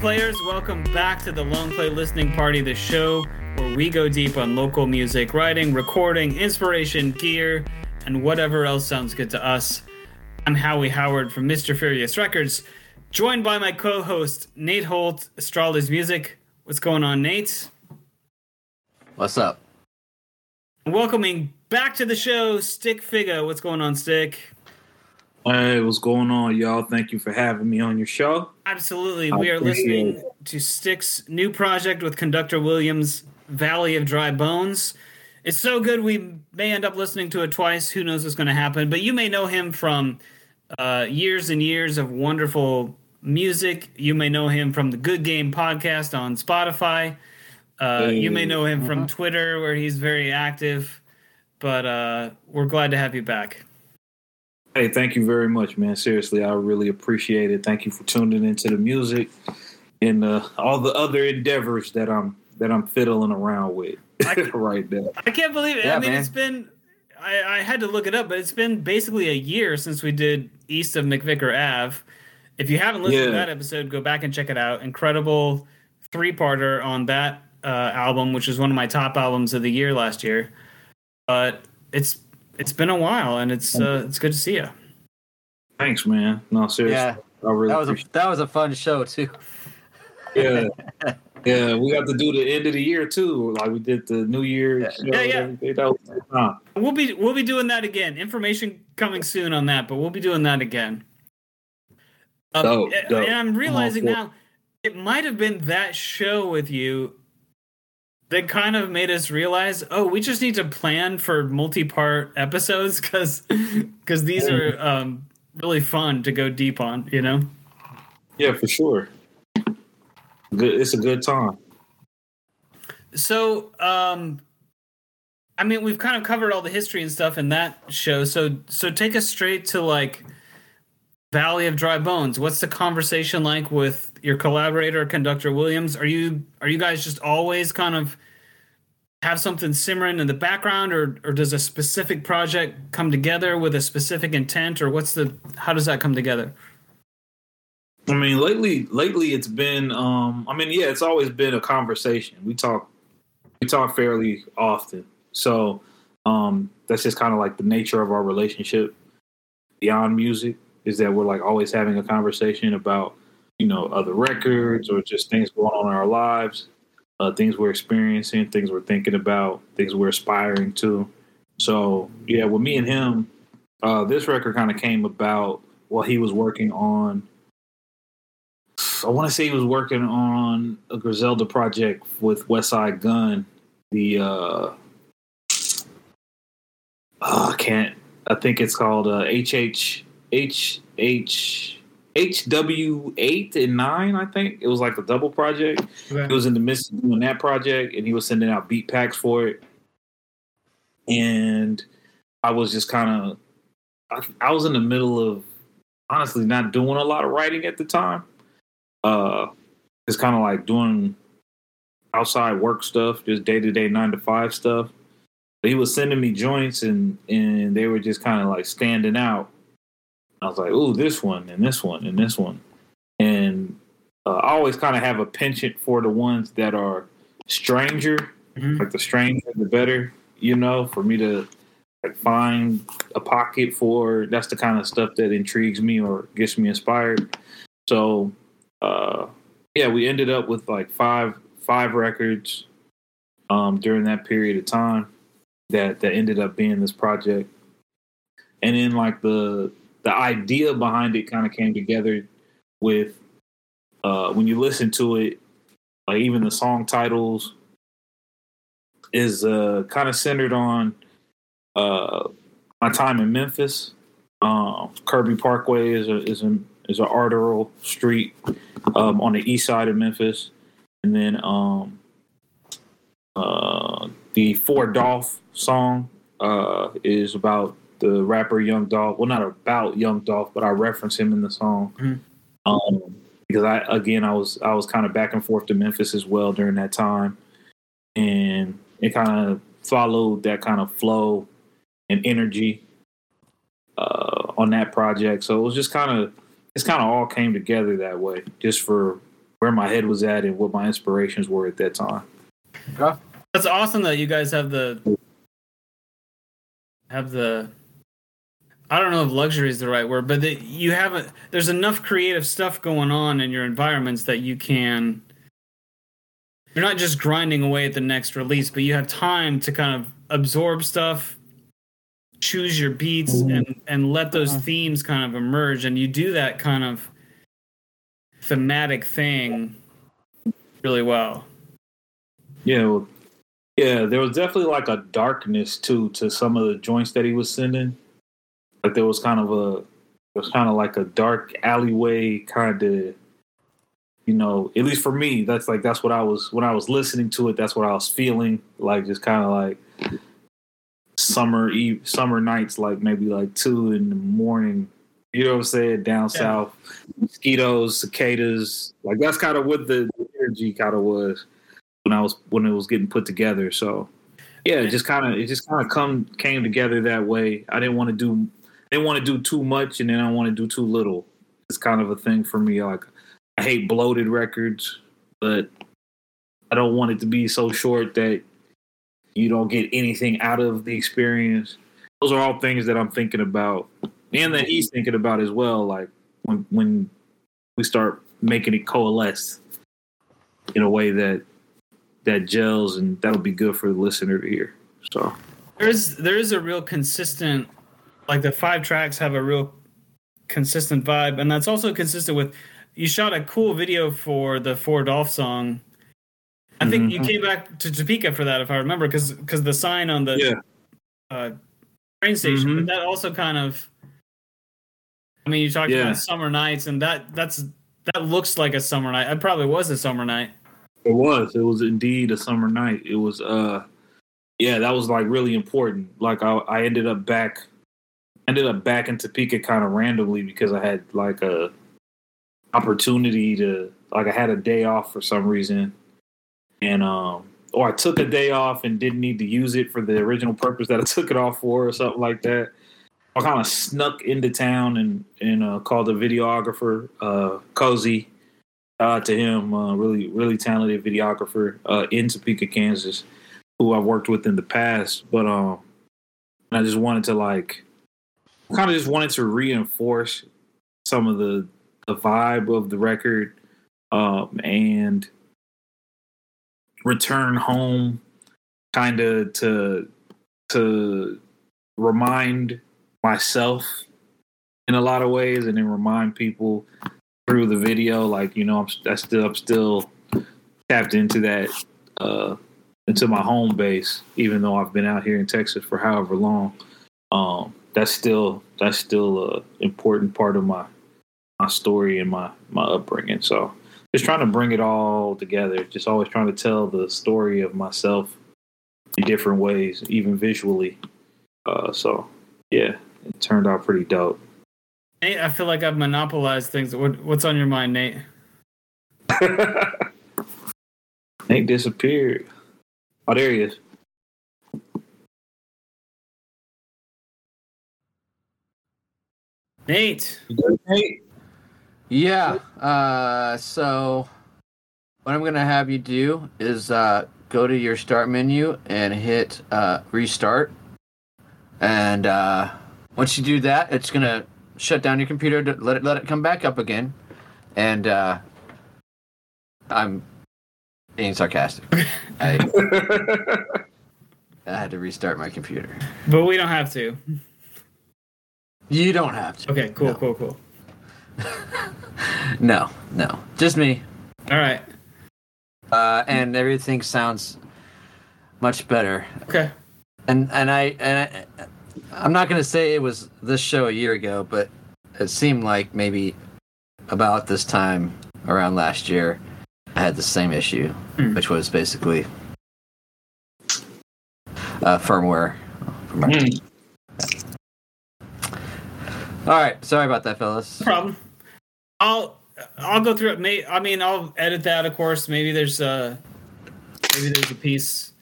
players, welcome back to the Long Play Listening Party, the show where we go deep on local music, writing, recording, inspiration, gear, and whatever else sounds good to us. I'm Howie Howard from Mr. Furious Records, joined by my co host, Nate Holt, Asterales Music. What's going on, Nate? What's up? Welcoming back to the show, Stik Figa. What's going on, Stik? Hey, what's going on, y'all? Thank you for having me on your show. Absolutely. We are listening to Stik's new project with Conductor Williams, Valley of Dry Bones. It's so good we may end up listening to it twice. Who knows what's going to happen? But you may know him from uh, years and years of wonderful music. You may know him from the Good Game podcast on Spotify. Uh, you may know him from Twitter, where he's very active. But uh, we're glad to have you back. Hey, thank you very much, man. Seriously, I really appreciate it. Thank you for tuning into the music and uh, all the other endeavors that I'm that I'm fiddling around with right now. I can't believe it. Yeah, I mean, man. it's been. I, I had to look it up, but it's been basically a year since we did East of MacVicar Ave. If you haven't listened to that episode, go back and check it out. Incredible three-parter on that uh, album, which is one of my top albums of the year last year. But it's it's been a while, and it's uh, it's good to see you. Thanks, man. No, seriously, Yeah, I really that was a that was a fun show too. Yeah. Yeah, we got to do the end of the year too. Like we did the New Year. Yeah. show Yeah, yeah. and. That was a. We'll be we'll be doing that again. Information coming soon on that, but we'll be doing that again. Um, Dope, and- dope. And I'm realizing for it. now, it might have been that show with you that kind of made us realize, oh, we just need to plan for multi-part episodes because because these are um, really fun to go deep on. You know. Yeah, for sure. Good. It's a good time. So, um, I mean, we've kind of covered all the history and stuff in that show. So, so take us straight to like Valley of Dry Bones. What's the conversation like with your collaborator, conductor Williams? Are you are you guys just always kind of have something simmering in the background, or or does a specific project come together with a specific intent, or what's the how does that come together? I mean, lately, lately it's been. Um, I mean, yeah, it's always been a conversation. We talk, we talk fairly often. So um, that's just kind of like the nature of our relationship beyond music is that we're like always having a conversation about you know other records or just things going on in our lives, uh, things we're experiencing, things we're thinking about, things we're aspiring to. So yeah, with me and him, uh, this record kind of came about while he was working on. I want to say he was working on a Griselda project with Westside Gun. The uh, oh, I can't. I think it's called uh, HH H H HW eight and nine. I think it was like a double project. He was in the midst of doing that project, and he was sending out beat packs for it. And I was just kind of, I, I was in the middle of honestly not doing a lot of writing at the time uh it's kind of like doing outside work stuff just day-to-day nine to five stuff but he was sending me joints and and they were just kind of like standing out i was like oh this one and this one and this one. And uh, i always kind of have a penchant for the ones that are stranger Mhm. like the stranger the better you know for me to like find a pocket for that's the kind of stuff that intrigues me or gets me inspired. So uh yeah we ended up with like five five records um during that period of time that that ended up being this project. And then like the the idea behind it kind of came together with uh when you listen to it like even the song titles is uh kind of centered on uh my time in Memphis. Um, Kirby Parkway is a is a is a arterial street um, on the east side of Memphis, and then um, uh, the 4Dolph song uh, is about the rapper Young Dolph. Well, not about Young Dolph, but I reference him in the song. Mhm. Um, because I again I was I was kind of back and forth to Memphis as well during that time, and it kind of followed that kind of flow and energy uh, on that project. So it was just kind of it's kind of all came together that way, just for where my head was at and what my inspirations were at that time. That's awesome that you guys have the have the I don't know if luxury is the right word, but that you have a, there's enough creative stuff going on in your environments that you can you're not just grinding away at the next release, but you have time to kind of absorb stuff, choose your beats mm-hmm. and and let those uh-huh. themes kind of emerge and you do that kind of thematic thing really well. Yeah, well, yeah, there was definitely like a darkness too to some of the joints that he was sending. Like there was kind of a it was kind of like a dark alleyway kind of you know, at least for me, that's like that's what I was when I was listening to it, that's what I was feeling, like just kind of like summer eve summer nights like maybe like 2 in the morning. You know what I'm saying? Down Yeah. south, mosquitoes, cicadas, like that's kind of what the energy kind of was when I was when it was getting put together. So yeah, it just kind of it just kind of come came together that way. I didn't want to do Didn't want to do too much, and then I want to do too little. It's kind of a thing for me. Like I hate bloated records, but I don't want it to be so short that you don't get anything out of the experience. Those are all things that I'm thinking about, and that he's thinking about as well. Like when when we start making it coalesce in a way that that gels and that'll be good for the listener to hear. So There's there is a real consistent like the five tracks have a real consistent vibe and that's also consistent with you shot a cool video for the 4Dolph song. I think you came back to Topeka for that if I remember cuz cuz the sign on the Yeah. uh, train station Mhm. but that also kind of I mean you talked Yeah. about summer nights and that that's that looks like a summer night. It probably was a summer night. It was. It was indeed a summer night. It was uh yeah, that was like really important. Like I I ended up back ended up back in Topeka kind of randomly because I had like a opportunity to like I had a day off for some reason. And um or I took a day off and didn't need to use it for the original purpose that I took it off for or something like that. I kind of snuck into town and and uh, called a videographer, uh, Cozy, out to him, uh, really, really talented videographer uh, in Topeka, Kansas, who I've worked with in the past. But um, I just wanted to like, kind of just wanted to reinforce some of the the vibe of the record, um, and return home, kind of to to remind myself in a lot of ways, and then remind people through the video. Like you know, I'm I still I'm still tapped into that uh, into my home base, even though I've been out here in Texas for however long. Um, that's still that's still a important part of my my story and my my upbringing. So just trying to bring it all together. Just always trying to tell the story of myself in different ways, even visually. Uh, so yeah, it turned out pretty dope. Nate, I feel like I've monopolized things. What, what's on your mind, Nate? Nate disappeared. Oh, there he is. Nate. Nate? Yeah. Uh, so what I'm gonna have you do is uh, go to your start menu and hit uh, restart. And uh, once you do that, it's gonna shut down your computer to let it let it come back up again. And uh, I'm being sarcastic. I, I had to restart my computer. But we don't have to. You don't have to. Okay, cool, No. cool, cool. No, no, just me. All right. Uh, and everything sounds much better. Okay. and and I and I, I'm not gonna say it was this show a year ago, but it seemed like maybe about this time around last year, I had the same issue, Hmm. which was basically uh, firmware. Mm. All right, sorry about that, fellas. No problem. I'll I'll go through it. May I mean I'll edit that of course. Maybe there's a maybe there's a piece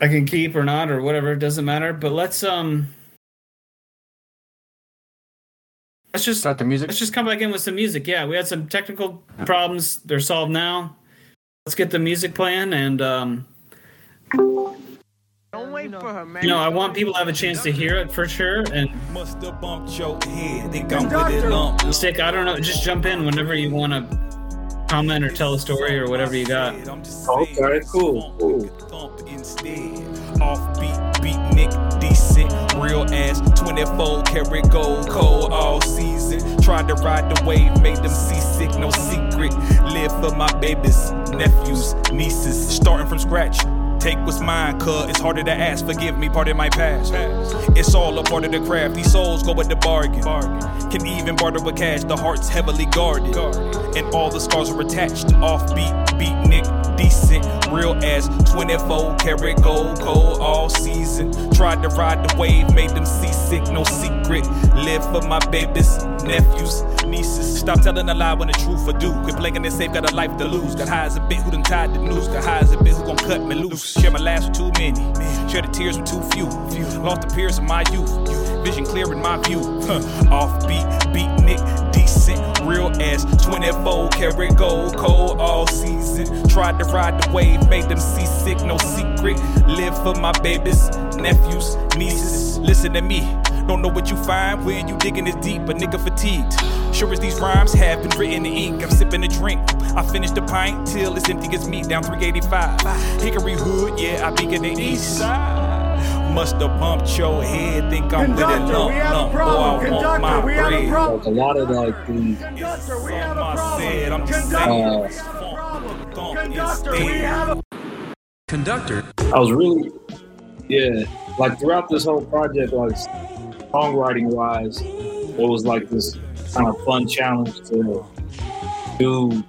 I can keep or not or whatever. It doesn't matter. But let's um let's just Start the music. let's just come back in with some music. Yeah, we had some technical problems. They're solved now. Let's get the music playing and um, Don't wait for her, man. you know I want people to have a chance to hear it for sure. And Must have bumped your head. Think I'm with it lump. Stik, I don't know, just jump in whenever you want to comment or tell a story or whatever you got. I'm just Okay, saying, cool, cool. with the thump instead. Offbeat, beat Nick, decent, real ass, 24 karat gold, cold all season. Tried to ride the wave, made them seasick, no secret. Live for my babies, nephews, nieces, starting from scratch. Take what's mine, cuz it's harder to ask. Forgive me, part of my past. It's all a part of the craft. These souls go with the bargain. Can even barter with cash. The heart's heavily guarded. And all the scars are attached. Offbeat, beat Nick, decent, real ass 24 karat gold, cold all season. Tried to ride the wave, made them seasick, no secret. Live for my babies, nephews, nieces. Stop telling a lie when the truth for due. Quit playing it safe, got a life to lose. Got high as a bit who done tied the noose. Got high as a bit who gon' cut me loose. Share my laughs with too many. Share the tears with too few. Lost the peers of my youth. Vision clear in my view. Huh. Offbeat, beat Nick, decent, real ass 24 karat gold, cold all season. Tried to ride the wave, made them seasick, no secret. Live for my babies, nephews, nieces. Listen to me. Don't know what you find when you digging this deep, but nigga fatigued. Sure as these rhymes have been written in ink, I'm sipping a drink. I finish the pint till it's empty as me, down 385. Hickory Hood, yeah, I be in the east side. Must have bumped your head, think I'm with it Conductor, lump we have a lump. problem. Boy, I want my Conductor, we have a bread. problem. Like a lot of like these Conductor, we have Something a I problem. said, I'm just Conductor, saying. Conductor, we have a Conductor. I was really, yeah, like throughout this whole project, like songwriting wise, it was like this kind of fun challenge to do,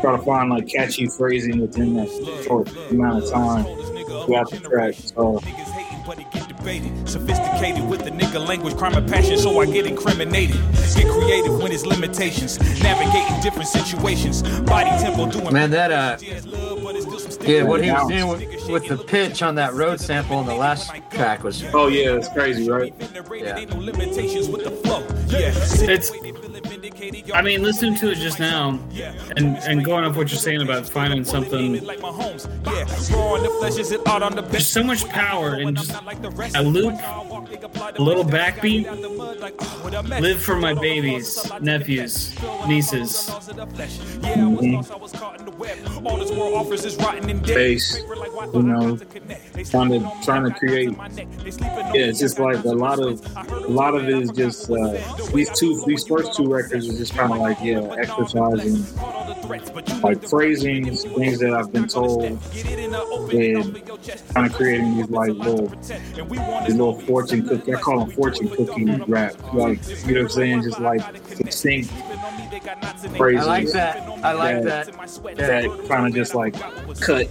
try to find like catchy phrasing within that short amount of time throughout the track. So Niggas hating, but it get debated. Sophisticated with the nigga language, crime and passion, so I get incriminated. Get creative when it's limitations. Navigating different situations. Body tempo doing Man, that uh, jazz love, but it's still some yeah, what he was doing with, with the pitch on that road sample in the last track was oh yeah, it's crazy, right? Yeah. Ain't no limitations with the flow. Yeah. It's, I mean, listening to it just now and, and going off what you're saying about finding something, like my homes. Yeah. Raw in the flesh is it out on the there's so much power in just a loop, a little backbeat. Live for my babies, nephews, nieces. Bass, you know, trying to trying to create. Yeah, it's just like a lot of a lot of it is just uh, these two these first two records are just kind of like yeah exercising like phrasing things that I've been told and kind of creating these like little these little fortune cookie I call them fortune cookie rap like you know what I'm saying just like succinct phrases I like that. I like that. that kind of just like cut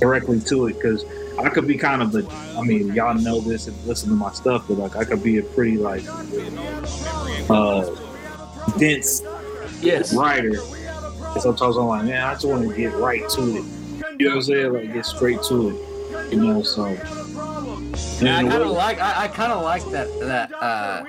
directly to it because I could be kind of a, I mean, y'all know this and listen to my stuff, but like I could be a pretty like uh dense Yes. writer. And sometimes I'm like, man, I just want to get right to it. You know what I'm saying? Like get straight to it. You know, so. Yeah, I kind of like. I, I kind of like that that uh,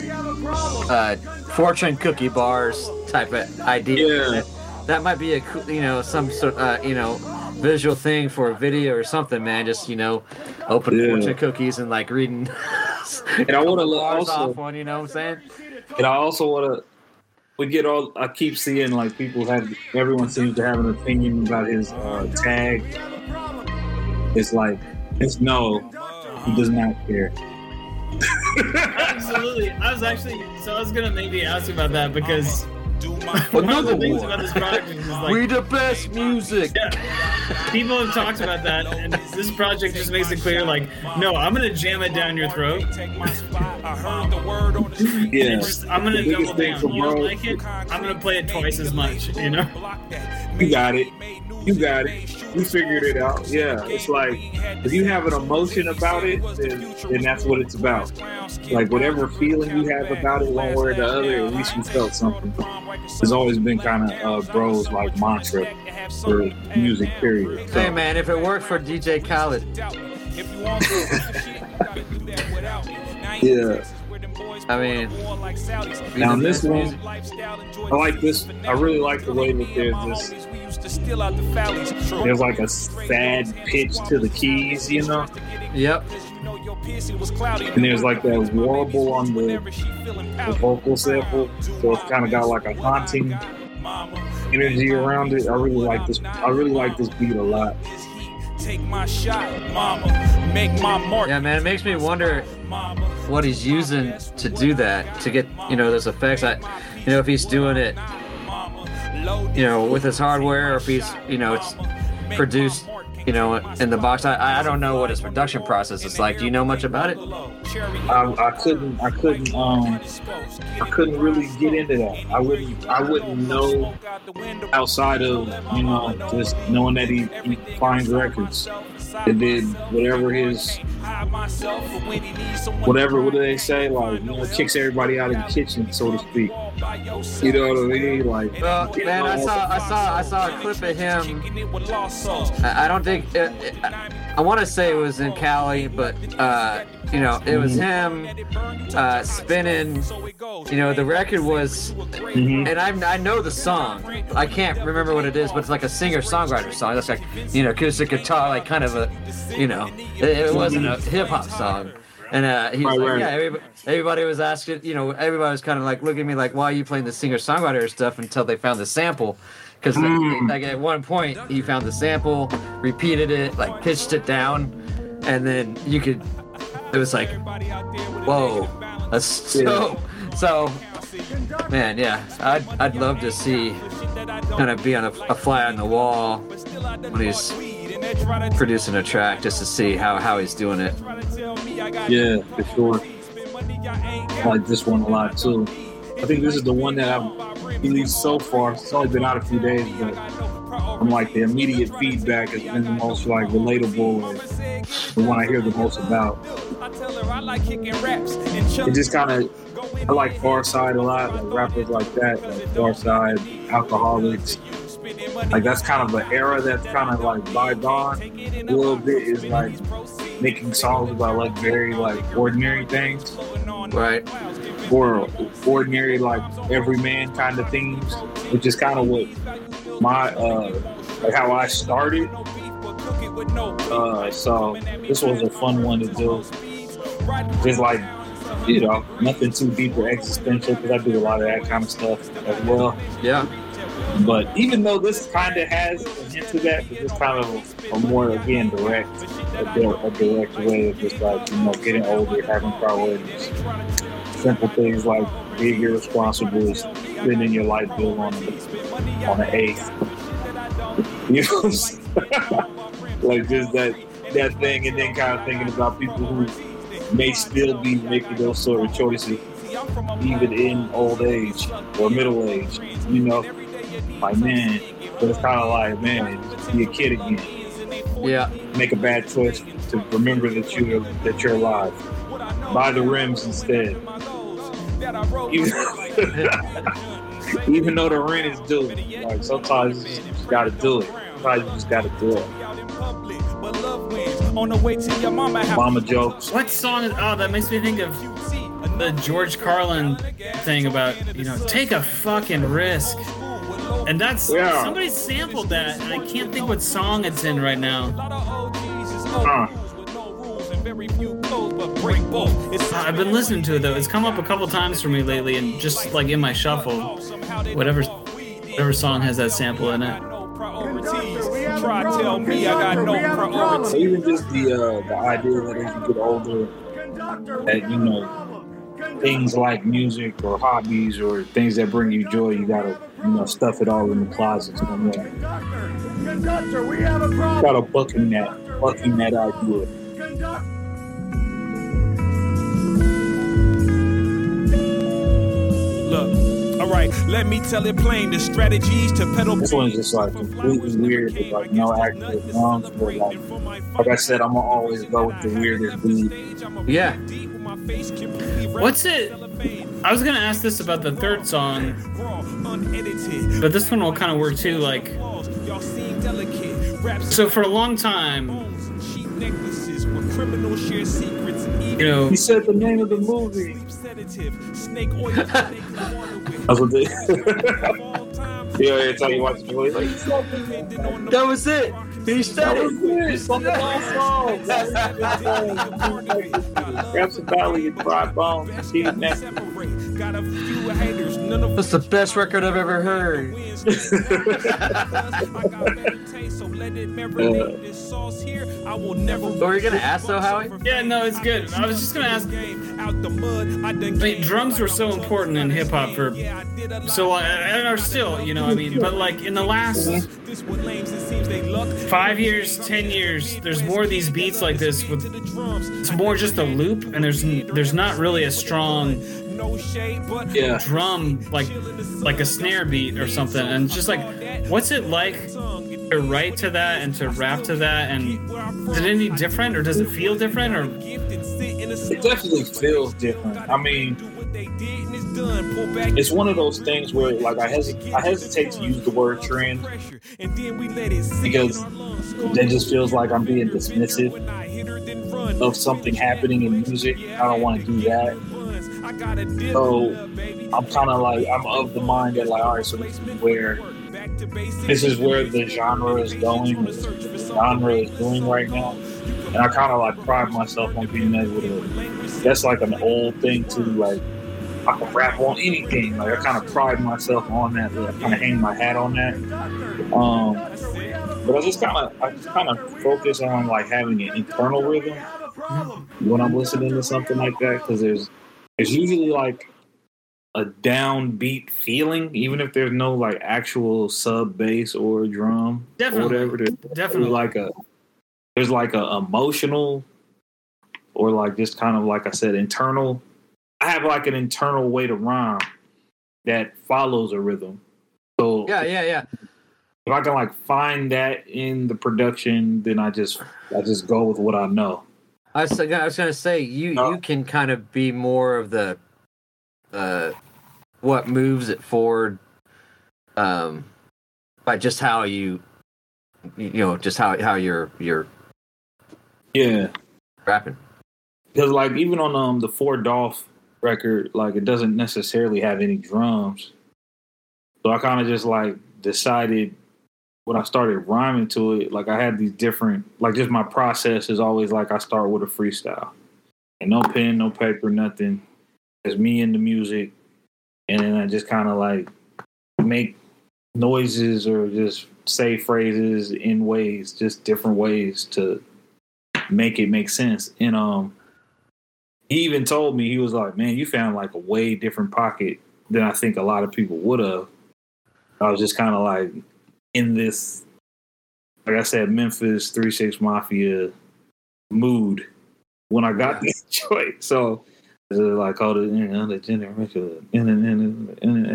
uh, fortune cookie bars type of idea. Yeah. That, that might be a cool- you know some sort uh, you know visual thing for a video or something, man. Just you know, open Yeah. fortune cookies and like reading. And I wanna also- off one. You know what I'm saying? And I also want to. We get all. I keep seeing like people have. Everyone seems to have an opinion about his uh, tag. It's like it's no. He does not care. Absolutely. I was actually, so I was gonna maybe ask you about that because Well, one of the another things one. about this project is like we the best music. Yeah. People have talked about that, and this project just makes it clear. Like, no, I'm gonna jam it down your throat. Yeah. Just, I'm gonna double down. You don't like it? I'm gonna play it twice as much. You know? You got it. You got it. You figured it out. Yeah. It's like if you have an emotion about it, then, then that's what it's about. Like whatever feeling you have about it, one way or the other, at least you felt something. It's always been kind of uh, bros like mantra for music. Period. So, Hey man, if it worked for DJ Khaled, Yeah. I mean, Now this one, I like this. I really like the way that there's this. There's like a sad pitch to the keys, you know, Yep. and there's like that warble on the, the vocal sample, so it's kind of got like a haunting energy around it. I really like this. I really like this beat a lot. Take my shot, mama. Make my mark. Yeah, man, it makes me wonder what he's using to do that to get you know those effects. I, you know, if he's doing it, you know, with his hardware, if he's you know it's produced, you know, in the box. I I don't know what his production process is like. Do you know much about it? I, I couldn't. I couldn't. Um, I couldn't really get into that. I wouldn't. I wouldn't know outside of you know just knowing that he, he finds records and did whatever his whatever. What do they say? Like you know, kicks everybody out of the kitchen, so to speak. You know what I mean? Like Well, man, I saw I saw I saw a clip of him. I I don't think it, it, I want to say it was in Cali, but uh, you know, it was him uh, spinning. You know, the record was, Mhm. and I I know the song. I can't remember what it is, but it's like a singer-songwriter song. That's like you know, acoustic guitar, like kind of a, you know, it, it wasn't a hip hop song. And uh, he was like, yeah, everybody, everybody was asking, you know, everybody was kind of like looking at me like, why are you playing the singer-songwriter stuff until they found the sample? Because Mm. like at one point he found the sample, repeated it, like pitched it down, and then you could. It was like, whoa, that's so. So, man, yeah, I'd I'd love to see kind of be on a, a fly on the wall when he's producing a track just to see how how he's doing it. yeah, for sure. I like this one a lot too. I think this is the one that I've released so far. It's only been out a few days, but I'm like the immediate feedback has been the most like relatable and the one I hear the most about. It just kind of I like Pharcyde a lot, like rappers like that, like Far Side, Alkaholiks. Like that's kind of an era that's kind of like bygone. A little bit is like making songs about like very like ordinary things Right? Or ordinary like every man kind of themes, which is kind of what my uh like how I started. Uh, so this was a fun one to do. Just like you know, nothing too deep or existential because I do a lot of that kind of stuff as well. Yeah. But even though this kind of has a hint of that, but it's kind of a, a more again direct, a, a direct way of just like you know getting older, having priorities, simple things like being irresponsible, spending your light bill on a, on an eighth. You know, what I'm saying? like just that that thing, and then kind of thinking about people who may still be making those sort of choices even in old age or middle age. You know, like man, but it's kind of like man, be a kid again. Yeah. Make a bad choice to remember that you that you're alive. Buy the rims instead. Even, even though the rent is due, like sometimes you just gotta do it. Sometimes you just gotta do it. On the way to your mama house. Mama jokes. What song is? Oh, that makes me think of the George Carlin thing about you know take a fucking risk, and that's Yeah. somebody sampled that, and I can't think what song it's in right now. Huh. I've been listening to it though. It's come up a couple times for me lately, and just like in my shuffle, whatever whatever song has that sample in it. Try tell me I got no So priority. even just the uh, the idea that as you get older, that you know things like music or hobbies or things that bring you joy, you gotta you know stuff it all in the closet somewhere. Conductor, we have a problem. Gotta bucking that, bucking that idea. Look, alright, let me tell it plain. The strategies to pedal This one's just like completely weird with like no actual drums, but like like I said, I'm gonna always go with the weirdest beat. Yeah. What's it? I was gonna ask this about the third song, but this one will kind of work too. Like, Y'all seem delicate. Raps so for a long time, cheap necklaces with Criminals share secrets. You know, He said the name of the movie. Sleep sedative, snake oil, snake water with. That's what they. Of yeah, every time you watch the movie, like, depending on the That was it. He said that was it. it. It's on the last. Grab some valley and fried bones. See it next. Separate. Got a few haters, none of That's the best record I've ever heard. wins. I got so let it marinate. This sauce here, I will never. What were you gonna ask though, Howie? Yeah, no, it's good. I was just gonna ask- Out the mud, I done drums were so important in hip-hop for so long, and are still, you know. I mean, but like in the last mm-hmm. This what lames, it seems they luck. five years, ten years, there's more of these beats like this with To the drums, it's more just a loop, and there's there's not really a strong no shade, but Yeah. drum like like a snare beat or something. And just like, what's it like to write to that and to rap to that? And did it any different, or does it feel different, or It definitely feels different. I mean, it's one of those things where, like, I, hes- I hesitate to use the word trend because that just feels like I'm being dismissive of something happening in music. I don't want to do that. So I'm kind of like I'm of the mind that like, all right, so this is where this is where the genre is going, the genre is doing right now, and I kind of like pride myself on being able to. That's like an old thing too, like. I can rap on anything. Like I kind of pride myself on that. Like, I kind of hang my hat on that. Um, but I just kind of, I just kind of focus on like having an internal rhythm when I'm listening to something like that because there's, there's usually like a downbeat feeling, even if there's no like actual sub bass or drum Definitely. or whatever. There's, there's definitely like a, there's like a emotional, or like just kind of like I said, internal. I have like an internal way to rhyme that follows a rhythm. So Yeah, yeah, yeah. if I can like find that in the production, then I just I just go with what I know. I was, I was gonna say you No. you can kind of be more of the uh what moves it forward um by just how you you know just how how you're you're Yeah, rapping. because like even on um the 4Dolph record, like it doesn't necessarily have any drums. So I kind of just like decided when I started rhyming to it, like I had these different like just my process is always like I start with a freestyle. And no pen, no paper, nothing. It's me and the music. And then I just kind of like make noises or just say phrases in ways, just different ways to make it make sense. And um he even told me he was like, "Man, you found like a way different pocket than I think a lot of people would have." I was just kind of like in this, like I said, Memphis Three Six Mafia mood when I got this choice. So it's like all the you know, the generation, and and and and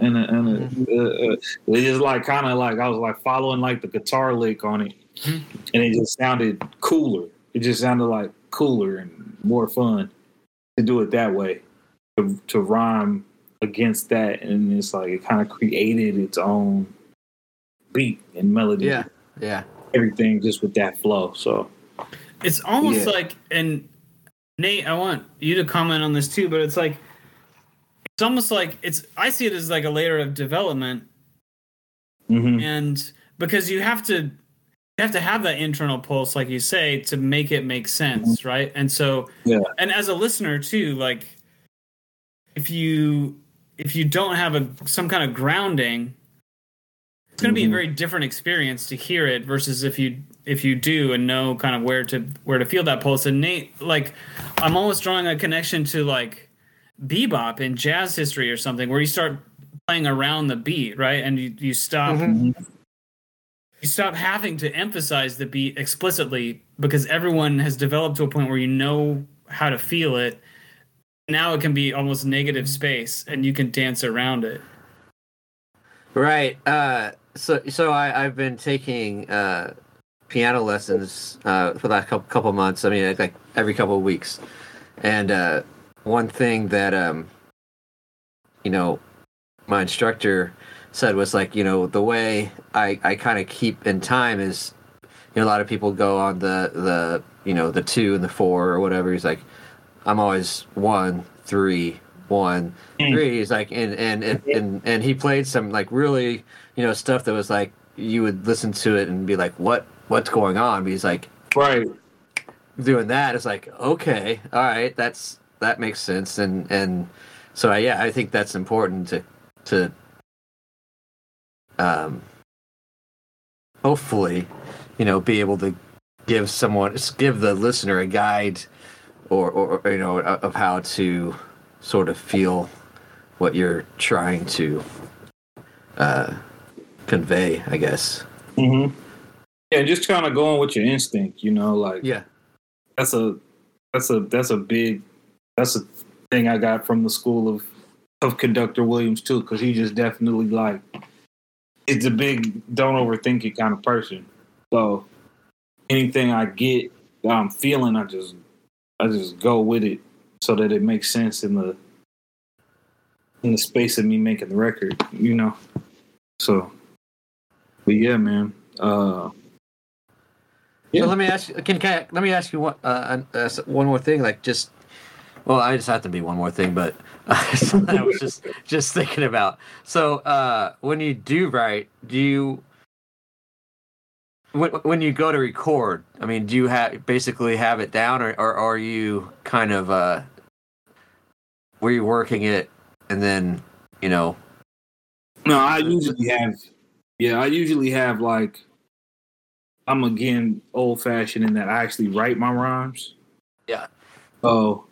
and and mm-hmm. uh, uh, it just like kind of like I was like following like the guitar lick on it, mm-hmm. and it just sounded cooler. It just sounded like cooler and more fun to do it that way, to, to rhyme against that, and it's like it kind of created its own beat and melody, Yeah, yeah. everything just with that flow. So it's almost Yeah. like and Nate, I want you to comment on this too, but it's like it's almost like it's I see it as like a layer of development mhm. and because you have to you have to have that internal pulse like you say to make it make sense right and so Yeah. and as a listener too like if you if you don't have a some kind of grounding it's going to be a Mhm. very different experience to hear it versus if you if you do and know kind of where to where to feel that pulse and nate like i'm almost drawing a connection to like bebop in jazz history or something where you start playing around the beat right and you, you stop Mhm. You stop having to emphasize the beat explicitly because everyone has developed to a point where you know how to feel it now it can be almost negative space and you can dance around it Right. Uh, so so I I've been taking uh, piano lessons uh, for the last couple, couple months. I mean, like every couple of weeks. And uh, one thing that um, you know, my instructor said was like, you know, the way I I kind of keep in time is, you know, a lot of people go on the the you know the two and the four or whatever. He's like, I'm always one, three, one, Mm. He's like, and and and and, and he played some like really you know stuff that was like you would listen to it and be like, what what's going on? But he's like Right. doing that. It's like okay, all right, that's that makes sense. And and so uh, yeah, I think that's important to to um hopefully you know be able to give someone give the listener a guide or or you know of how to sort of feel what you're trying to uh convey i guess Mm-hmm. Yeah, just kind of going with your instinct, you know, like yeah that's a that's a that's a big that's a thing I got from the school of of conductor Williams too, because he just definitely like it's a big don't overthink it kind of person. So anything I get that I'm feeling, I just I just go with it so that it makes sense in the in the space of me making the record, you know. So, but yeah, man. Uh, Yeah. So let me ask you. Can, can I, let me ask you one uh, uh, one more thing? Like just, well, I just have to be one more thing, but I was just just thinking about. So uh, when you do write, do you when when you go to record? I mean, do you have basically have it down, or, or are you kind of uh, were you working it and then you know? No, I usually have. Yeah, I usually have like. I'm again old fashioned in that I actually write my rhymes. Yeah. So,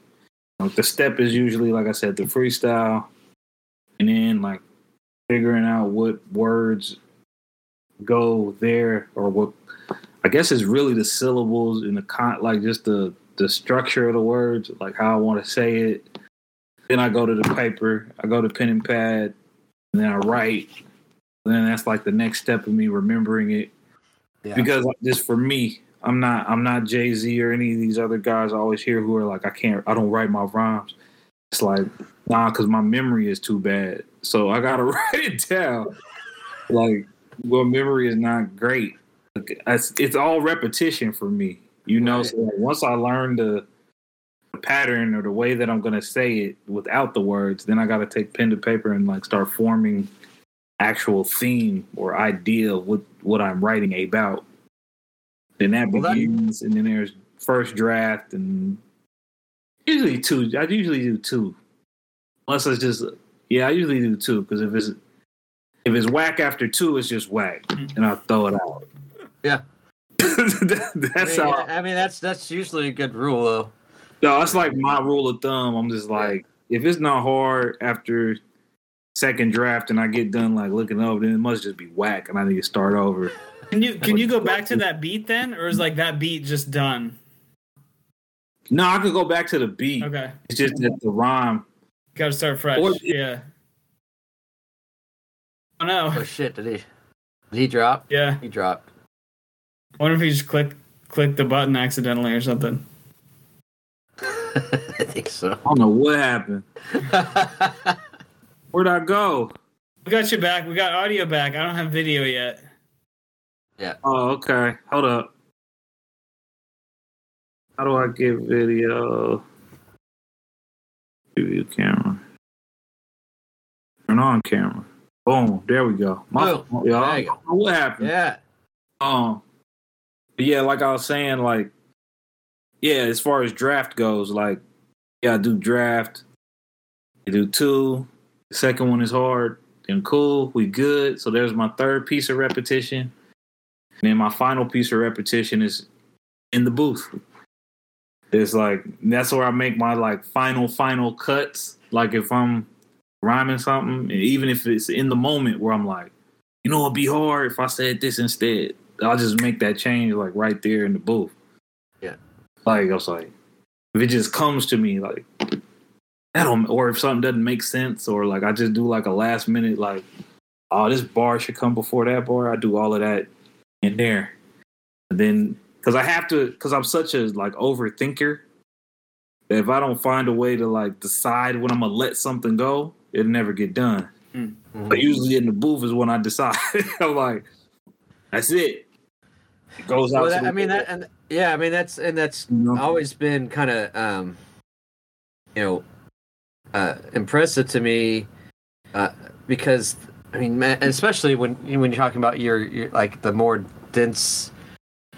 like the step is usually like I said the freestyle, and then like figuring out what words go there or what. I guess it's really the syllables and the con like just the the structure of the words, like how I want to say it. Then I go to the paper. I go to pen and pad and then I write. And then that's like the next step of me remembering it. Yeah. Because just for me, I'm not I'm not Jay Z or any of these other guys I always hear who are like I can't I don't write my rhymes. It's like nah, because my memory is too bad. So I gotta write it down. Like well, memory is not great. It's, it's all repetition for me, you know. Right. So like, once I learn the the pattern or the way that I'm gonna say it without the words, then I gotta take pen to paper and like start forming actual theme or idea of what what I'm writing about. Then that Well, that- begins, and then there's first draft, and usually two. I usually do two, unless it's just yeah. I usually do two because if it's if it's whack after two, it's just whack, mm-hmm. and I'll throw it out. Yeah. That- that's I mean, how. I mean, that's that's usually a good rule, though. No, that's like my rule of thumb. I'm just like, if it's not hard after second draft and I get done like looking over, then it must just be whack, and I need to start over. Can you can you go back to that beat then, or is like that beat just done? No, I could go back to the beat. Okay, It's just that the rhyme. got to start fresh. Or- yeah. Oh no. Oh shit! Did he? Did he drop? Yeah. He dropped. I wonder if he just clicked clicked the button accidentally or something. I think so. I don't know what happened. Where'd I go? We got you back. We got audio back. I don't have video yet. Oh, okay. Hold up. How do I get video? Preview camera. Turn on camera. Boom. There we go. My Boom. fault, y'all. There go. I don't know What happened? yeah. Um, yeah, like I was saying, like, yeah, as far as draft goes, like, yeah, I do draft. I do two. The second one is hard. Then cool, we good. So there's my third piece of repetition. And then my final piece of repetition is in the booth. It's like that's where I make my like final final cuts. Like if I'm rhyming something, and even if it's in the moment where I'm like, you know, it'd be hard if I said this instead. I'll just make that change like right there in the booth. Yeah. Like I was like, if it just comes to me like that don't or if something doesn't make sense or like I just do like a last minute like, oh this bar should come before that bar. I do all of that in there. And then because I have to because I'm such a like overthinker that if I don't find a way to like decide when I'm gonna let something go, it'll never get done. But usually in the booth is when I decide. I'm like, that's it. It goes out. Well, that, I mean that, and Yeah, I mean that's and that's always been kind of um, you know uh, impressive to me uh, because I mean, man, especially when when you're talking about your, your like the more dense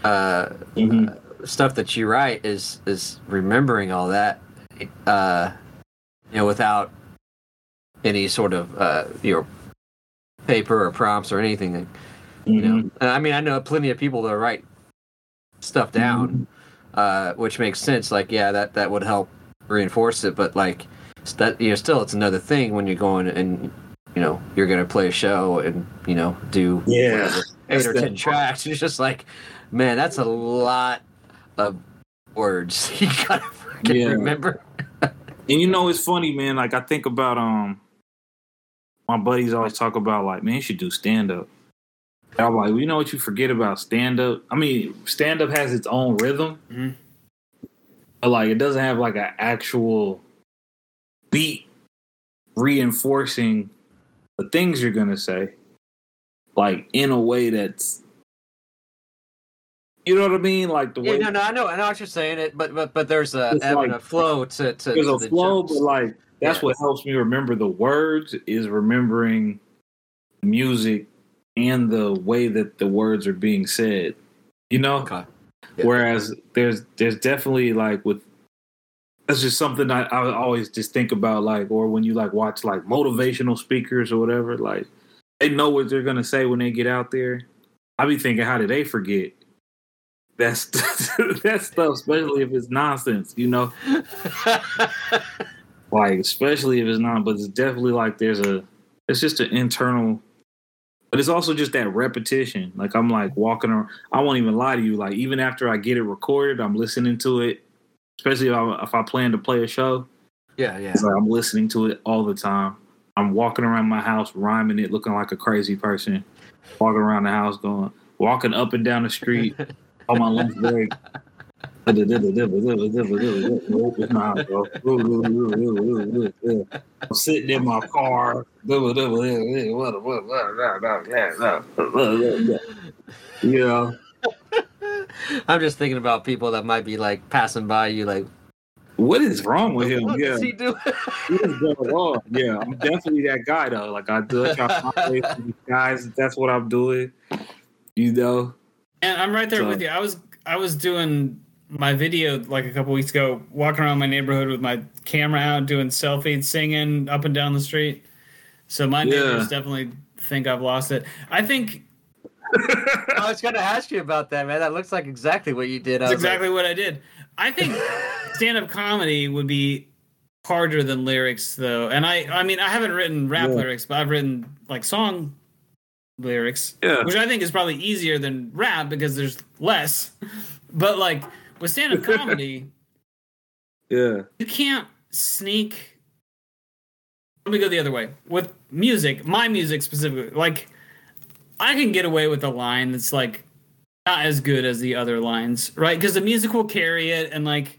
uh, Mhm. stuff that you write is is remembering all that uh, you know without any sort of uh, you know paper or prompts or anything you know Mhm. and i mean i know plenty of people that write stuff down uh which makes sense like yeah that that would help reinforce it but like that you know still it's another thing when you're going and you know you're gonna play a show and you know do Yeah, whatever, eight that's or the- ten tracks it's just like man that's a lot of words you gotta fucking Yeah. remember And you know, it's funny, man. Like I think about um, my buddies always talk about like, man, you should do stand up. I'm like, well, you know what you forget about stand up? I mean, stand up has its own rhythm, Mhm. but like it doesn't have like an actual beat reinforcing the things you're gonna say, like in a way that's, you know what I mean? Like the yeah way no no i know i know what you're saying it but but but there's a It's ebb and like- a flow to to there's to a the flow, jokes. but like that's Yeah. what helps me remember the words is remembering music and the way that the words are being said. You know? Okay. Yeah. Whereas there's there's definitely like with that's just something I, I always just think about like or when you like watch like motivational speakers or whatever, like they know what they're gonna say when they get out there. I be thinking, how did they forget? That's that stuff, especially if it's nonsense, you know like especially if it's not but it's definitely like there's a it's just an internal but it's also just that repetition like i'm like walking around i won't even lie to you like even after i get it recorded i'm listening to it especially if i, if I plan to play a show. Yeah yeah. Like i'm listening to it all the time. I'm walking around my house rhyming it looking like a crazy person. Walking around the house going walking up and down the street on my lunch break. Nope, it's not, bro. I'm sitting in my car. You know, I'm just thinking about people that might be like passing by you, like, what is wrong with him? what Yeah, is he doing? what is going on? Yeah, I'm definitely that guy though. Like I do, I try to find these guys. That's what I'm doing. You know, And I'm right there So- with you. I was I was doing my video like a couple weeks ago, walking around my neighborhood with my camera out, doing selfies, singing up and down the street. So my Yeah. neighbors definitely think I've lost it. I think I was going to ask you about that, man. That looks like exactly what you did. That's was like, exactly what I did. I think stand-up comedy would be harder than lyrics, though. And I, I mean, I haven't written rap Yeah. lyrics, but I've written like song lyrics, Yeah. which I think is probably easier than rap because there's less. But like with stand-up comedy. yeah, you can't sneak let me go the other way with music my music specifically like i can get away with a line that's like not as good as the other lines right? Because the music will carry it and like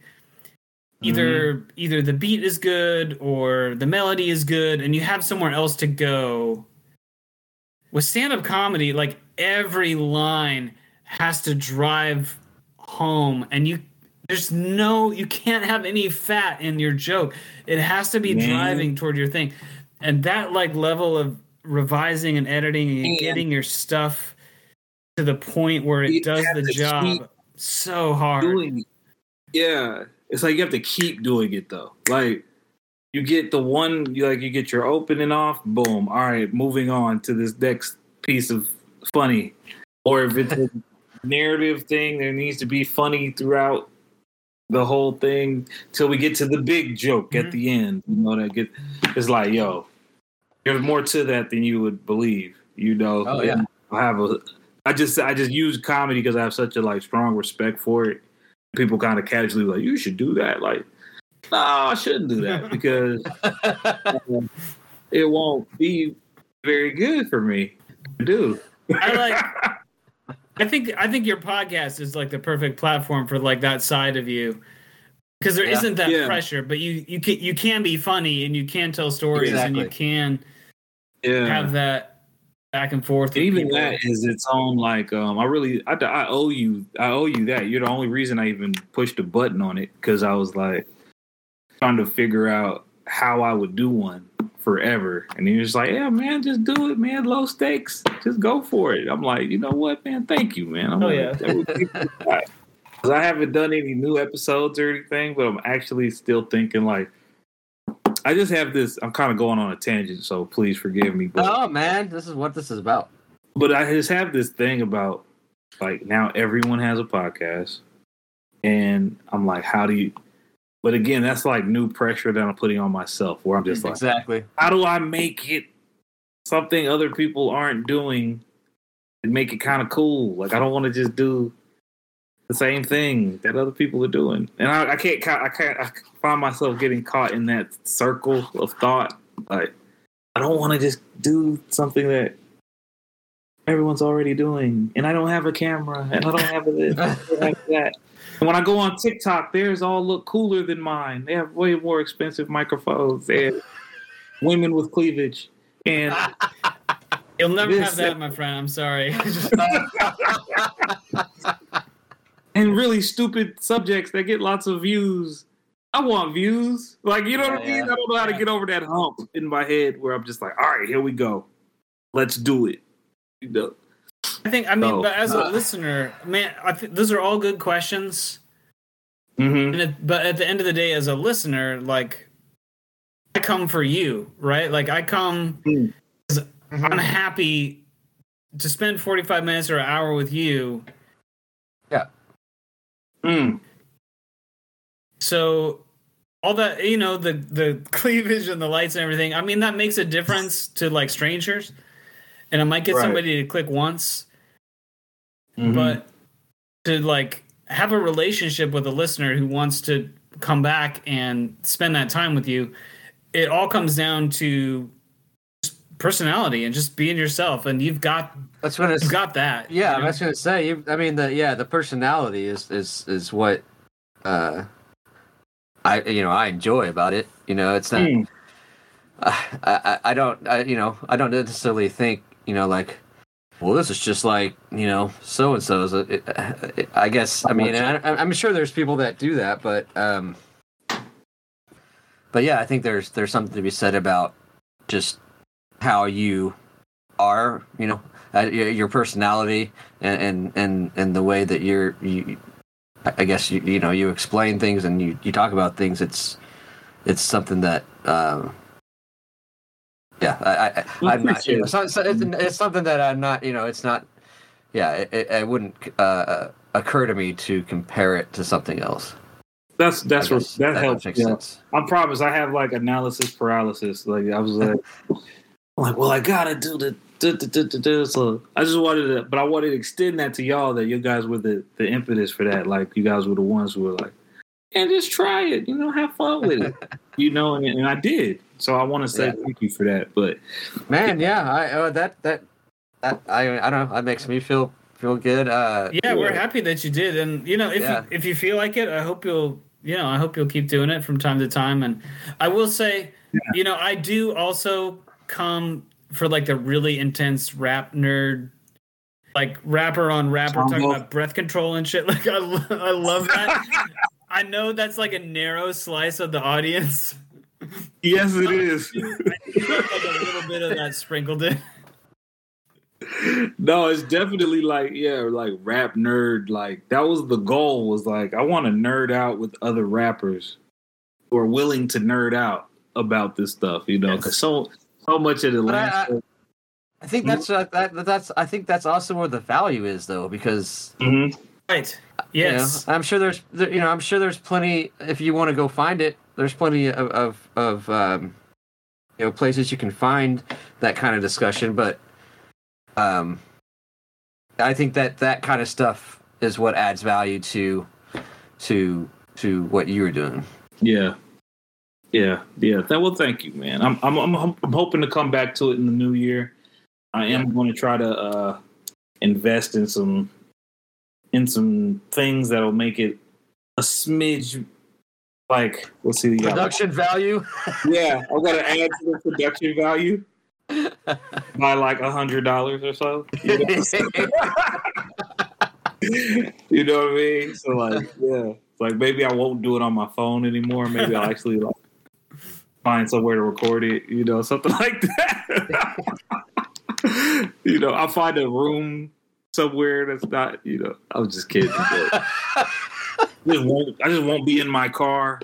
either mm-hmm. either the beat is good or the melody is good and you have somewhere else to go. With stand-up comedy like every line has to drive home and you there's no you can't have any fat in your joke. It has to be Man. driving toward your thing. And that like level of revising and editing and Man. getting your stuff to the point where it does the job so hard it. Yeah, it's like you have to keep doing it though. Like you get the one, you like you get your opening off, boom. All right, moving on to this next piece of funny. Or if it's a narrative thing, there needs to be funny throughout the whole thing till we get to the big joke Mhm. at the end. You know that get it's like, yo, there's more to that than you would believe. You know, Oh, yeah. I have a. I just I just use comedy because I have such a like strong respect for it. People kind of casually like, you should do that. Like, no, I shouldn't do that because um, it won't be very good for me to do. I like. I think I think your podcast is like the perfect platform for like that side of you, because there Yeah. not that Yeah. pressure. But you you can you can be funny and you can tell stories and you can yeah, have that back and forth. even people. that is its own like um i really I, I owe you i owe you that you're the only reason i even pushed a button on it because i was like trying to figure out how i would do one forever and he was like yeah man just do it man low stakes just go for it i'm like you know what man thank you man I'm Oh, like, yeah. that would be nice. 'Cause i haven't done any new episodes or anything but i'm actually still thinking like i just have this i'm kind of going on a tangent so please forgive me but Oh man, this is what this is about. but I just have this thing about like now everyone has a podcast, and I'm like, how do you? But again, that's like new pressure that I'm putting on myself, where I'm just like, exactly. how do I make it something other people aren't doing and make it kind of cool? Like I don't want to just do the same thing that other people are doing, and I, I can't, I can't, I find myself getting caught in that circle of thought. Like I don't want to just do something that everyone's already doing, and I don't have a camera, and I don't have this, have that. And when I go on TikTok, theirs all look cooler than mine. They have way more expensive microphones. and women with cleavage, and You'll never This- have that, my friend. I'm sorry. and really stupid subjects that get lots of views. I want views. Like, you know what I mean? yeah. I don't know how to Yeah. get over that hump in my head where I'm just like, all right, here we go. Let's do it. You know? I think. I mean, So, but as a uh, listener, man, I th- those are all good questions. Mm-hmm. And it, but at the end of the day, as a listener, like I come for you, right? Like I come. Mm. 'cause I'm happy to spend 45 minutes or an hour with you. Mm. So all that you know, the the cleavage and the lights and everything. I mean, that makes a difference to like strangers, and I might get Right. somebody to click once, Mhm. but to like have a relationship with a listener who wants to come back and spend that time with you it all comes down to personality and just being yourself and you've got That's what it's. you've got that Yeah, you I know? was gonna say. You, I mean, the yeah, the personality is is is what uh, I you know I enjoy about it. You know, it's not. Mm. I, I I don't I, you know I don't necessarily think you know like well this is just like you know so and so's. I guess I mean I, I'm sure there's people that do that, but um, but yeah, I think there's there's something to be said about just how you are, you know, uh, your your personality and and and, and the way that you're you. I I guess you you know you explain things and you, you talk about things. It's it's something that um, yeah I, I, I'm not you know, appreciate so, so it's, it's something that I'm not you know it's not yeah it, it, it wouldn't uh, uh, occur to me to compare it to something else. That's that's what guess that helps. makes yeah. sense. I promise. I have like analysis paralysis. Like I was like, I'm like, well, I gotta do the. So I just wanted to, but I wanted to extend that to y'all that you guys were the the impetus for that. Like you guys were the ones who were like, and just try it. You know, have fun with it. you know, and, and I did. So I want to say Yeah. thank you for that. But Man, yeah, I uh, that that that I I don't know that makes me feel feel good. Uh, yeah we're happy that you did and you know if Yeah. you, if you feel like it i hope you'll you know i hope you'll keep doing it from time to time and i will say you know i do also come for like the really intense rap nerd like rapper on rapper talking about breath control and shit like i, lo- I love that i know that's like a narrow slice of the audience yes, it is. like a little bit of that sprinkled in no, it's definitely like yeah, like rap nerd. Like that was the goal. Was like I want to nerd out with other rappers who are willing to nerd out about this stuff. You know, Yes. because so so much of the But I- I think that's uh, that that's I think that's also where the value is though because Mhm. right you know, yes I'm sure there's there, you know I'm sure there's plenty if you want to go find it there's plenty of of, of um, you know places you can find that kind of discussion but um I think that that kind of stuff is what adds value to to to what you were doing. Yeah, yeah, yeah. Th- well, thank you, man. I'm I'm I'm, I'm hoping to come back to it in the new year. I am going to try to uh, invest in some in some things that'll make it a smidge like let's see, yeah, Production value. yeah. I've got to add to the production value. by like a hundred dollars or so. You know? you know what I mean? So like, yeah, like maybe I won't do it on my phone anymore. Maybe I'll actually like find somewhere to record it. You know, something like that. you know, I'll find a room somewhere that's not. You know, I was just kidding. but just won't, I just won't be in my car.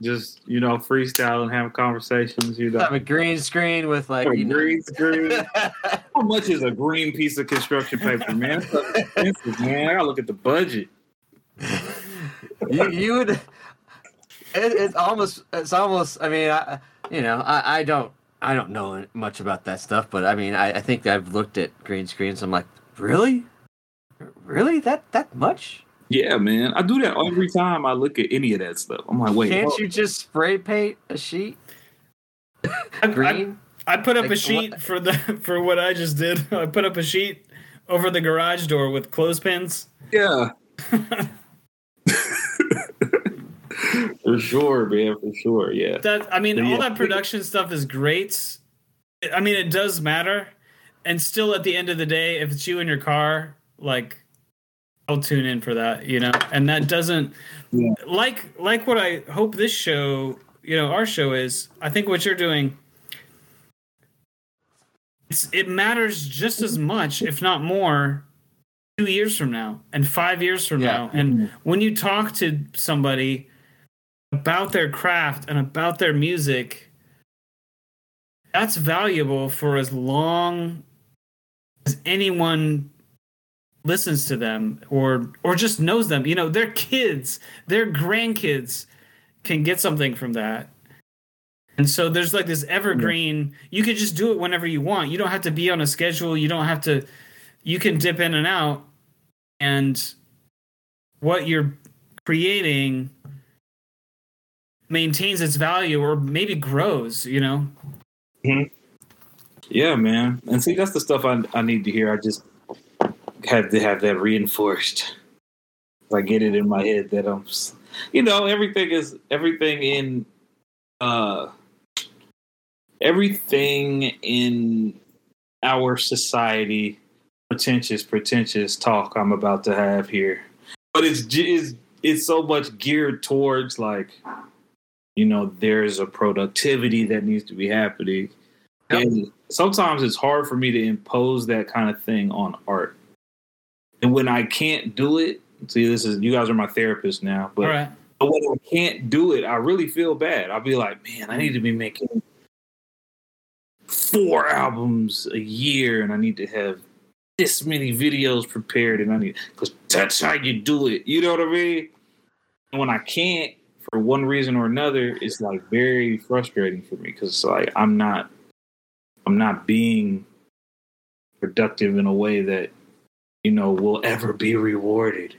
Just you know, freestyle and having conversations. You know, Have a green screen with like a you know, green screen. How much is a green piece of construction paper, man? It's so expensive, man. I gotta look at the budget. you, you would. It, it's almost. It's almost. I mean, I, you know, I, I don't. I don't know much about that stuff, but I mean, I, I think I've looked at green screens. I'm like, really, really that that much? Yeah, man. I do that every time I look at any of that stuff. I'm like, wait, Can't hold- you just spray paint a sheet I, I, green? I put up Like, a sheet for the for what I just did. I put up a sheet over the garage door with clothespins. yeah. for sure, man. For sure, yeah. That I mean, So, all that production stuff is great. I mean, it does matter, and still, at the end of the day, if it's you in your car, like, I'll tune in for that, you know. And that doesn't Yeah. like like what I hope this show, you know, our show is. I think what you're doing. It's, it matters just as much, if not more, two years from now and five years from Yeah. now. And when you talk to somebody about their craft and about their music, that's valuable for as long as anyone listens to them or or just knows them. You know, their kids, their grandkids can get something from that. And so there's like this evergreen, you could just do it whenever you want. You don't have to be on a schedule. You don't have to you can dip in and out and what you're creating maintains its value or maybe grows, you know? Yeah, man. And see, that's the stuff I, I need to hear. I just have to have that reinforced. I get it in my head that I'm, you know, everything is everything in, uh, everything in our society, pretentious, pretentious talk I'm about to have here, but it's it's it's so much geared towards like, you know, there's a productivity that needs to be happening. Yep. And sometimes it's hard for me to impose that kind of thing on art. And when I can't do it, see, this is you guys are my therapist now, but right. but when I can't do it, I really feel bad. I'll be like, man, I need to be making four albums a year, and I need to have this many videos prepared, and I need because that's how you do it. You know what I mean? And when I can't, for one reason or another, it's like very frustrating for me because like I'm not, I'm not being productive in a way that you know will ever be rewarded.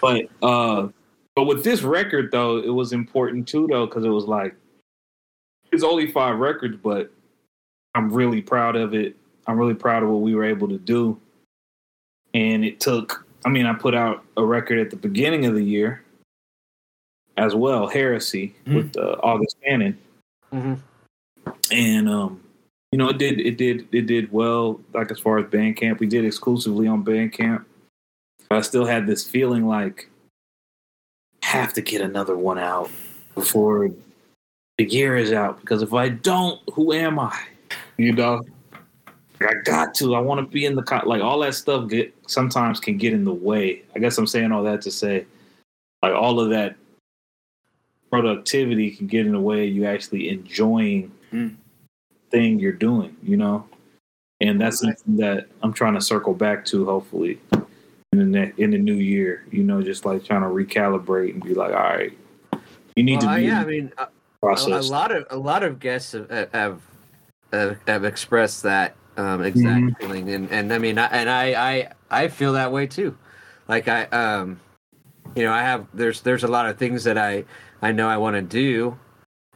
But uh but with this record though, it was important too though because it was like it's only five records, but I'm really proud of it. I'm really proud of what we were able to do. And it took I mean, I put out a record at the beginning of the year as well, Heresy Mhm. with uh, August Fanon. Mhm. And um you know, it did it did it did well like as far as Bandcamp. We did exclusively on Bandcamp. But I still had this feeling like have to get another one out before the year is out because if I don't, who am I? You know, I got to. I want to be in the co- like all that stuff. Get sometimes can get in the way. I guess I'm saying all that to say, like all of that productivity can get in the way. of You actually enjoying Mm. thing you're doing. You know, and that's something that I'm trying to circle back to. Hopefully, in the ne- in the new year. You know, just like trying to recalibrate and be like, all right, you need Well, to be yeah, I mean, uh, a, a lot of a lot of guests have have, have, have expressed that um, exact Mhm. feeling, and and I mean, I, and I, I I feel that way too. Like I, um, you know, I have there's there's a lot of things that I I know I want to do,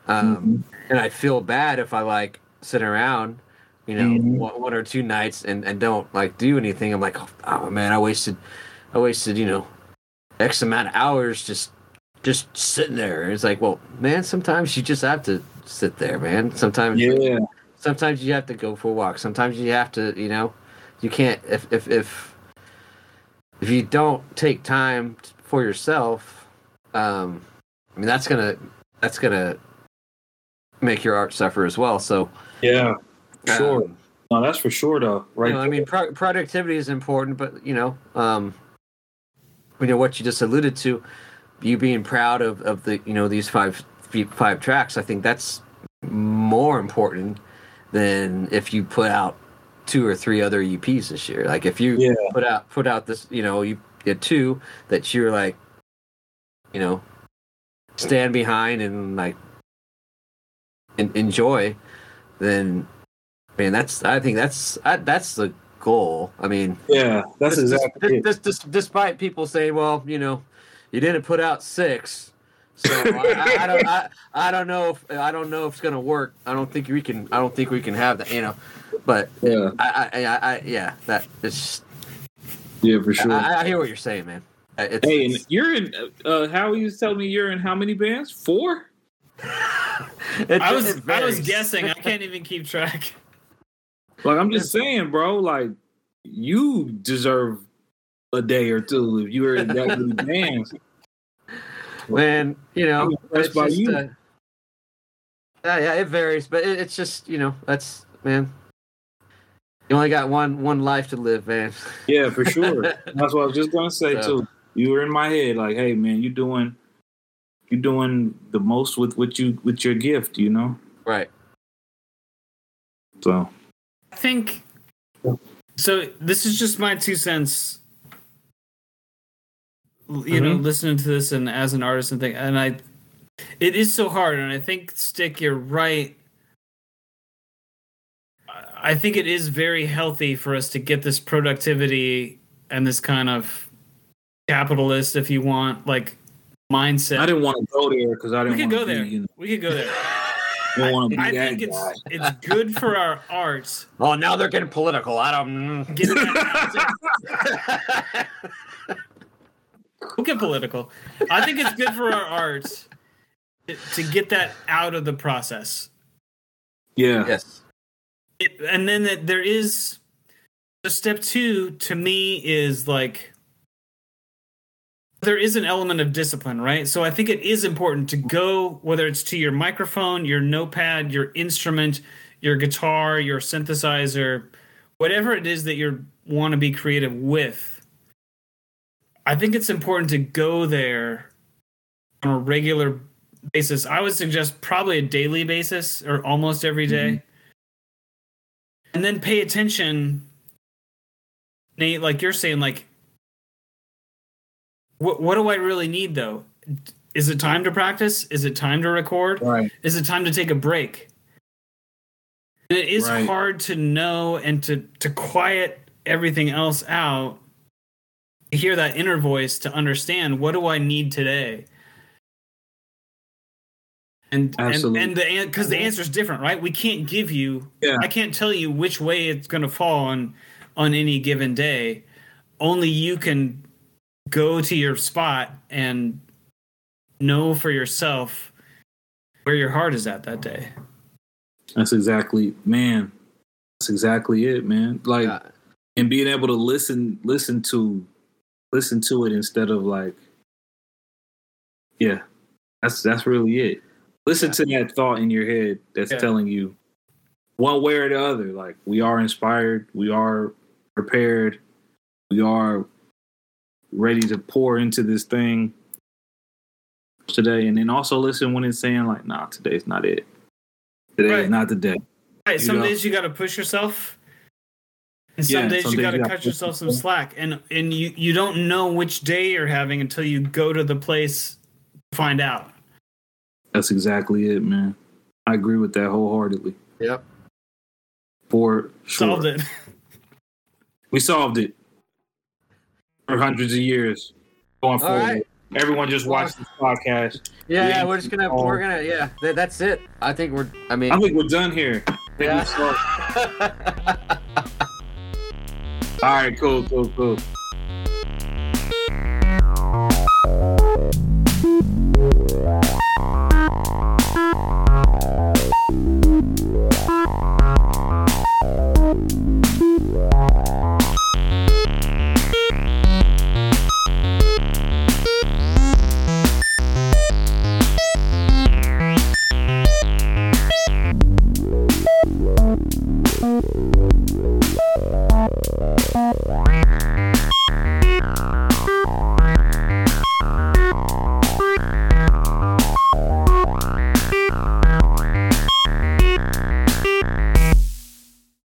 um, Mhm. and I feel bad if I like sit around, you know, Mhm. one, one or two nights and and don't like do anything. I'm like, oh man, I wasted, I wasted, you know, x amount of hours just just sitting there. It's like, well, man, sometimes you just have to sit there, man. Sometimes, Yeah, sometimes you have to go for a walk. Sometimes you have to, you know, you can't if if if if you don't take time for yourself. Um, I mean, that's gonna that's gonna make your art suffer as well. So Yeah, sure. um, no, that's for sure though. Right. you know, I mean, pro- productivity is important, but you know, um, you know what you just alluded to, you being proud of, of the you know these five five tracks. I think that's more important than if you put out two or three other EPs this year. Like if you Yeah. put out put out this, you know, you get two that you're like, you know, stand behind and like en- enjoy, then man, that's I think that's I, that's the goal. I mean, yeah, that's dis- exactly it. dis- dis- despite people saying, well, you know, you didn't put out six. So I, I, I don't, I, I don't know if I don't know if it's gonna work. I don't think we can. I don't think we can have that. You know, but Yeah, I, I, I, I yeah, that it's. yeah, for sure. I, I hear what you're saying, man. Uh, It's, hey, and it's- you're in. Uh, how are you tell me you're in how many bands? Four. it- I was I was guessing. I can't even keep track. Like I'm just saying, bro. Like you deserve a day or two if you were in that many bands. Man, you know, I'm it's by just, you. uh, yeah, yeah, it varies, but it, it's just you know, that's man. You only got one one life to live, man. Yeah, for sure. That's what I was just gonna say So- too. You were in my head, like, hey man, you're doing you're doing the most with what you with your gift, you know? Right. So I think so. This is just my two cents. You know, Mhm. listening to this and as an artist and thing, and I, it is so hard. And I think Stik, you're right. I- I think it is very healthy for us to get this productivity and this kind of capitalist, if you want, like mindset. I didn't want to go there because I we didn't could want go to there. be, you know, We could go there. don't want to be I that think it's guy. it's good for our arts. Oh, now they're getting political. I don't. Getting that We'll get political. I think it's good for our arts to- to get that out of the process. Yeah. yes. It, and then that there is the step two to me is like there is an element of discipline, right? So I think it is important to go, whether it's to your microphone, your notepad, your instrument, your guitar, your synthesizer, whatever it is that you want to be creative with. I think it's important to go there on a regular basis. I would suggest probably a daily basis or almost every day. Mm-hmm. And then pay attention, Nate, like you're saying, like, what, what do I really need though? Is it time to practice? Is it time to record? Right. Is it time to take a break? And it is Right. hard to know and to to quiet everything else out. To hear that inner voice to understand what do I need today? And Absolutely. and and the because the answer is different, right? We can't give you. Yeah. I can't tell you which way it's going to fall on on any given day. Only you can go to your spot and know for yourself where your heart is at that day. That's exactly man. That's exactly it, man. Like Yeah. and being able to listen listen to listen to it instead of like yeah that's that's really it listen to that thought in your head that's Yeah. telling you one way or the other like we are inspired we are prepared we are ready to pour into this thing today and then also listen when it's saying like nah today's not it today Right. is not the day Right. You Some know. days you got to push yourself, and some Yeah, days some you days got to you gotta cut yourself some slack. And and you you don't know which day you're having until you go to the place to find out. that's exactly it man i agree with that wholeheartedly Yep. for sure. Solved it. We solved it for hundreds of years going forward. Right. Everyone just watch this podcast. Yeah, yeah, we're just gonna oh. we're gonna yeah. That's it. I think we're. I mean, I think we're done here. Yeah. All right, cool, cool, cool. Bye.